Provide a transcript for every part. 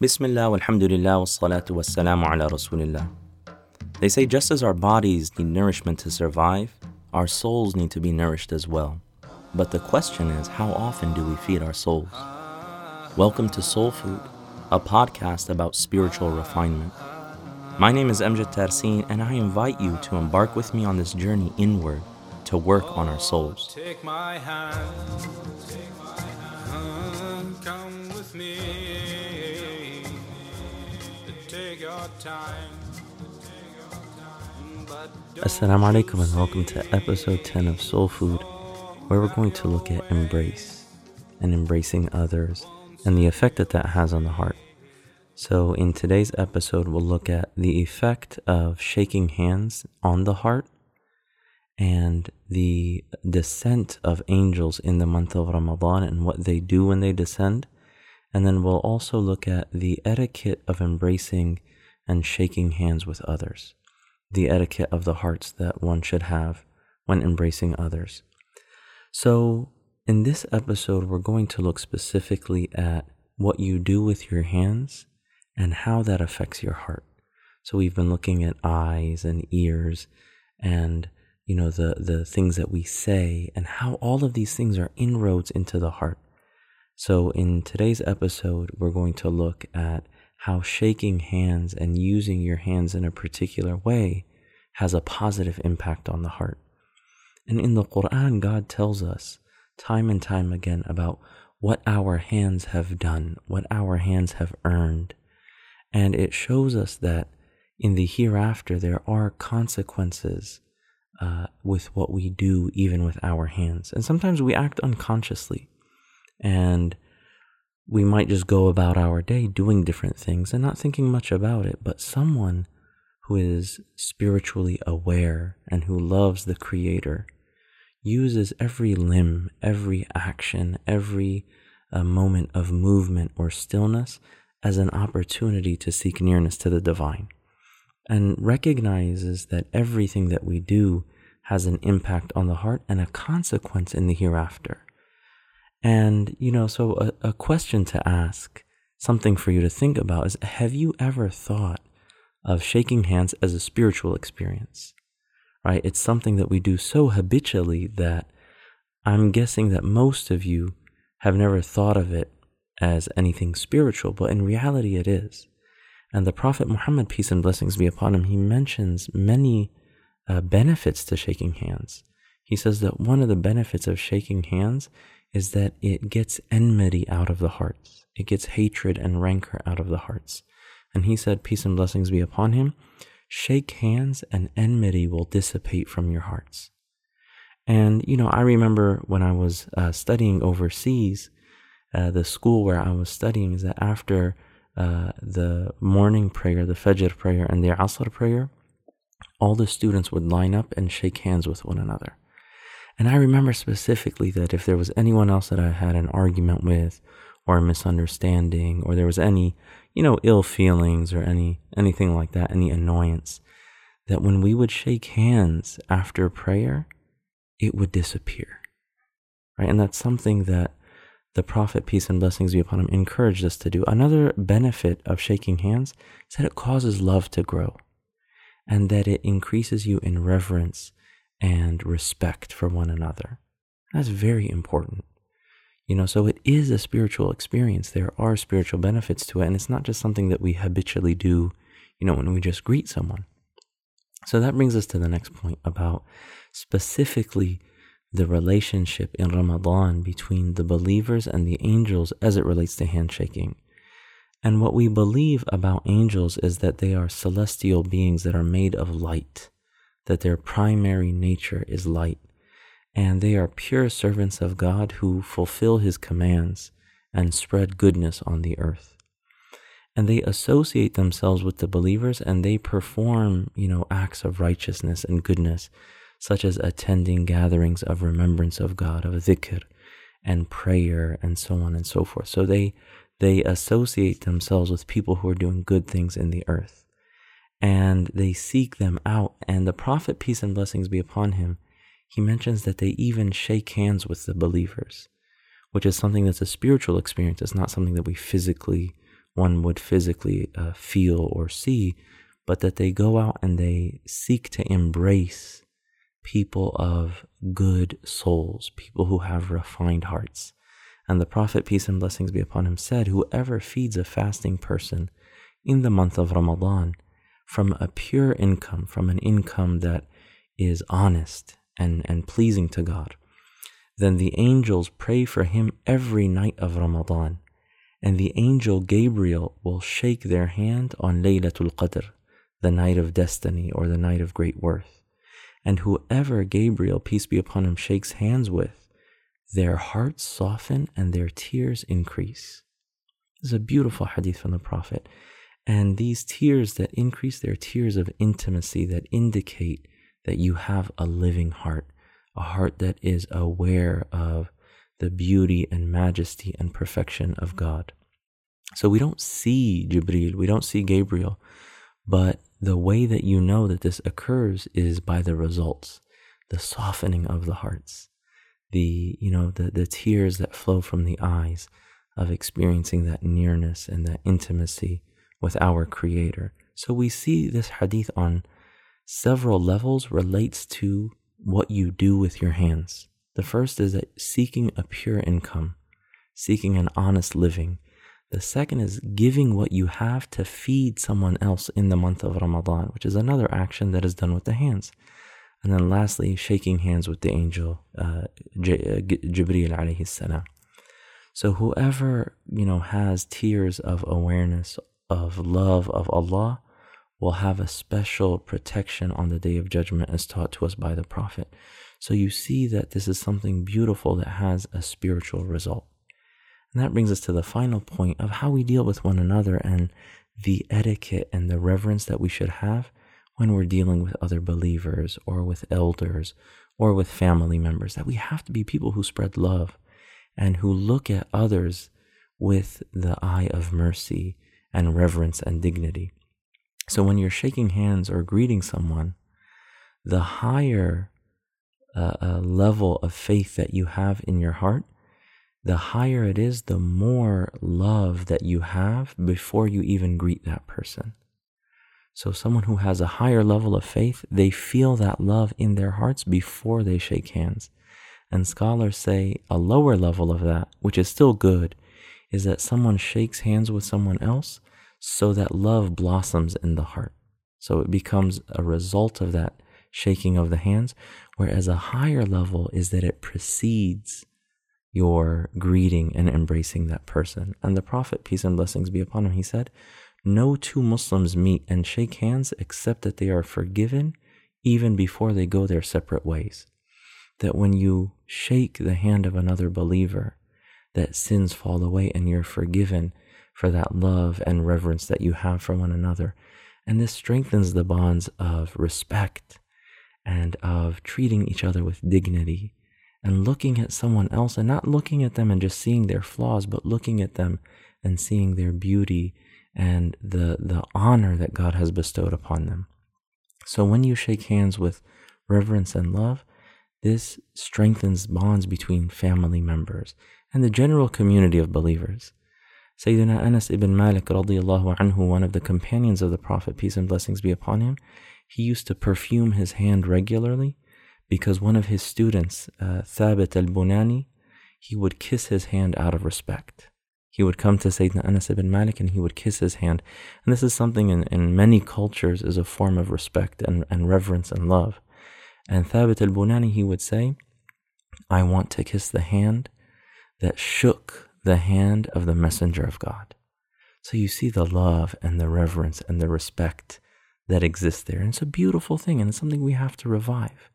Bismillah, walhamdulillah, wassalatu wassalamu ala rasulillah. They say just as our bodies need nourishment to survive, our souls need to be nourished as well. But the question is, how often do we feed our souls? Welcome to Soul Food, a podcast about spiritual refinement. My name is Amjad Tarsin, and I invite you to embark with me on this journey inward to work on our souls. Take Assalamu alaikum and welcome to episode 10 of Soul Food, where we're going to look at embrace and embracing others and the effect that that has on the heart. So, in today's episode, we'll look at the effect of shaking hands on the heart and the descent of angels in the month of Ramadan and what they do when they descend. And then we'll also look at the etiquette of embracing and shaking hands with others, the etiquette of the hearts that one should have when embracing others. So, in this episode, we're going to look specifically at what you do with your hands and how that affects your heart. So, we've been looking at eyes and ears and you know the the things that we say and how all of these things are inroads into the heart so, in today's episode, we're going to look at how shaking hands and using your hands in a particular way has a positive impact on the heart. And in the Quran, God tells us time and time again about what our hands have done, what our hands have earned. And it shows us that in the hereafter, there are consequences uh, with what we do, even with our hands. And sometimes we act unconsciously and we might just go about our day doing different things and not thinking much about it. But someone who is spiritually aware and who loves the Creator uses every limb, every action, every uh, moment of movement or stillness as an opportunity to seek nearness to the divine and recognizes that everything that we do has an impact on the heart and a consequence in the hereafter. And, you know, so a, a question to ask, something for you to think about is have you ever thought of shaking hands as a spiritual experience? Right? It's something that we do so habitually that I'm guessing that most of you have never thought of it as anything spiritual, but in reality it is. And the Prophet Muhammad, peace and blessings be upon him, he mentions many uh, benefits to shaking hands. He says that one of the benefits of shaking hands is that it gets enmity out of the hearts. It gets hatred and rancor out of the hearts. And he said, Peace and blessings be upon him. Shake hands and enmity will dissipate from your hearts. And, you know, I remember when I was uh, studying overseas, uh, the school where I was studying is that after uh, the morning prayer, the Fajr prayer, and the Asr prayer, all the students would line up and shake hands with one another. And I remember specifically that if there was anyone else that I had an argument with or a misunderstanding or there was any, you know, ill feelings or any anything like that, any annoyance, that when we would shake hands after prayer, it would disappear. Right? And that's something that the Prophet, peace and blessings be upon him, encouraged us to do. Another benefit of shaking hands is that it causes love to grow and that it increases you in reverence and respect for one another. That's very important. You know, so it is a spiritual experience. There are spiritual benefits to it, and it's not just something that we habitually do, you know, when we just greet someone. So that brings us to the next point about specifically the relationship in Ramadan between the believers and the angels as it relates to handshaking. And what we believe about angels is that they are celestial beings that are made of light that their primary nature is light, and they are pure servants of God who fulfill his commands and spread goodness on the earth. And they associate themselves with the believers and they perform, you know, acts of righteousness and goodness, such as attending gatherings of remembrance of God, of dhikr and prayer and so on and so forth. So they they associate themselves with people who are doing good things in the earth and they seek them out. And the Prophet, peace and blessings be upon him, he mentions that they even shake hands with the believers, which is something that's a spiritual experience. It's not something that we physically one would physically uh, feel or see, but that they go out and they seek to embrace people of good souls, people who have refined hearts. And the Prophet, peace and blessings be upon him, said, Whoever feeds a fasting person in the month of Ramadan from a pure income, from an income that is honest and, and pleasing to God, then the angels pray for him every night of Ramadan. And the angel Gabriel will shake their hand on Laylatul Qadr, the night of destiny or the night of great worth. And whoever Gabriel, peace be upon him, shakes hands with, their hearts soften and their tears increase. This is a beautiful hadith from the Prophet. And these tears that increase, they're tears of intimacy that indicate that you have a living heart, a heart that is aware of the beauty and majesty and perfection of God. So we don't see Jibril, we don't see Gabriel, but the way that you know that this occurs is by the results, the softening of the hearts, the you know the the tears that flow from the eyes of experiencing that nearness and that intimacy with our creator. So we see this hadith on several levels relates to what you do with your hands. The first is that seeking a pure income, seeking an honest living. The second is giving what you have to feed someone else in the month of Ramadan, which is another action that is done with the hands. And then lastly, shaking hands with the angel, uh, J- uh, Jibreel alayhi salam. So whoever, you know, has tears of awareness, of love of Allah, will have a special protection on the day of judgment as taught to us by the Prophet. So you see that this is something beautiful that has a spiritual result. And that brings us to the final point of how we deal with one another and the etiquette and the reverence that we should have when we're dealing with other believers or with elders or with family members. That we have to be people who spread love and who look at others with the eye of mercy and reverence and dignity. So when you're shaking hands or greeting someone, the higher uh, uh, level of faith that you have in your heart, the higher it is, the more love that you have before you even greet that person. So, someone who has a higher level of faith, they feel that love in their hearts before they shake hands. And scholars say a lower level of that, which is still good, is that someone shakes hands with someone else so that love blossoms in the heart. So it becomes a result of that shaking of the hands, whereas a higher level is that it precedes your greeting and embracing that person. And the Prophet, peace and blessings be upon him, he said, No two Muslims meet and shake hands except that they are forgiven even before they go their separate ways. That when you shake the hand of another believer, that sins fall away and you're forgiven for that love and reverence that you have for one another. And this strengthens the bonds of respect and of treating each other with dignity and looking at someone else and not looking at them and just seeing their flaws, but looking at them and seeing their beauty and the, the honor that God has bestowed upon them. So when you shake hands with reverence and love, this strengthens bonds between family members and the general community of believers. Sayyidina Anas ibn Malik radiallahu anhu, one of the companions of the Prophet, peace and blessings be upon him, he used to perfume his hand regularly because one of his students, uh, Thabit al-Bunani, he would kiss his hand out of respect. He would come to Sayyidina Anas ibn Malik and he would kiss his hand. And this is something in, in many cultures is a form of respect and, and reverence and love. And Thabit al-Bunani, he would say, I want to kiss the hand that shook the hand of the messenger of God. So you see the love and the reverence and the respect that exists there. And it's a beautiful thing and it's something we have to revive.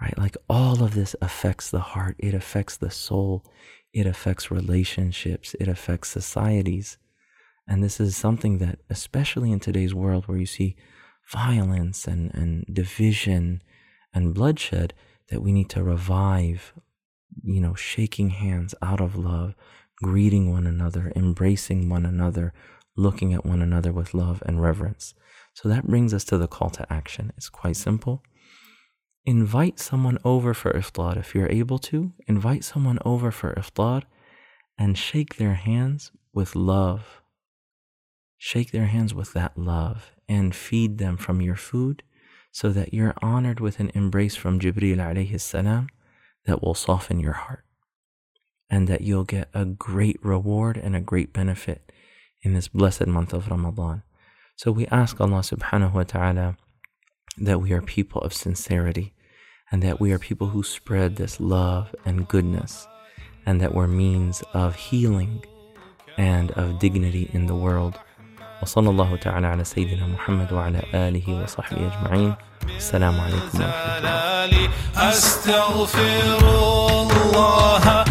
Right? Like all of this affects the heart, it affects the soul, it affects relationships, it affects societies. And this is something that, especially in today's world where you see violence and, and division and bloodshed, that we need to revive you know, shaking hands out of love, greeting one another, embracing one another, looking at one another with love and reverence. So that brings us to the call to action. It's quite simple. Invite someone over for iftar if you're able to. Invite someone over for iftar and shake their hands with love, shake their hands with that love and feed them from your food so that you're honored with an embrace from Jibril alayhi salam that will soften your heart and that you'll get a great reward and a great benefit in this blessed month of Ramadan. So we ask Allah subhanahu wa ta'ala that we are people of sincerity and that we are people who spread this love and goodness and that we're means of healing and of dignity in the world. وصلى الله تعالى على سيدنا محمد وعلى آله وصحبه أجمعين. السلام عليكم ورحمة الله. أستغفر الله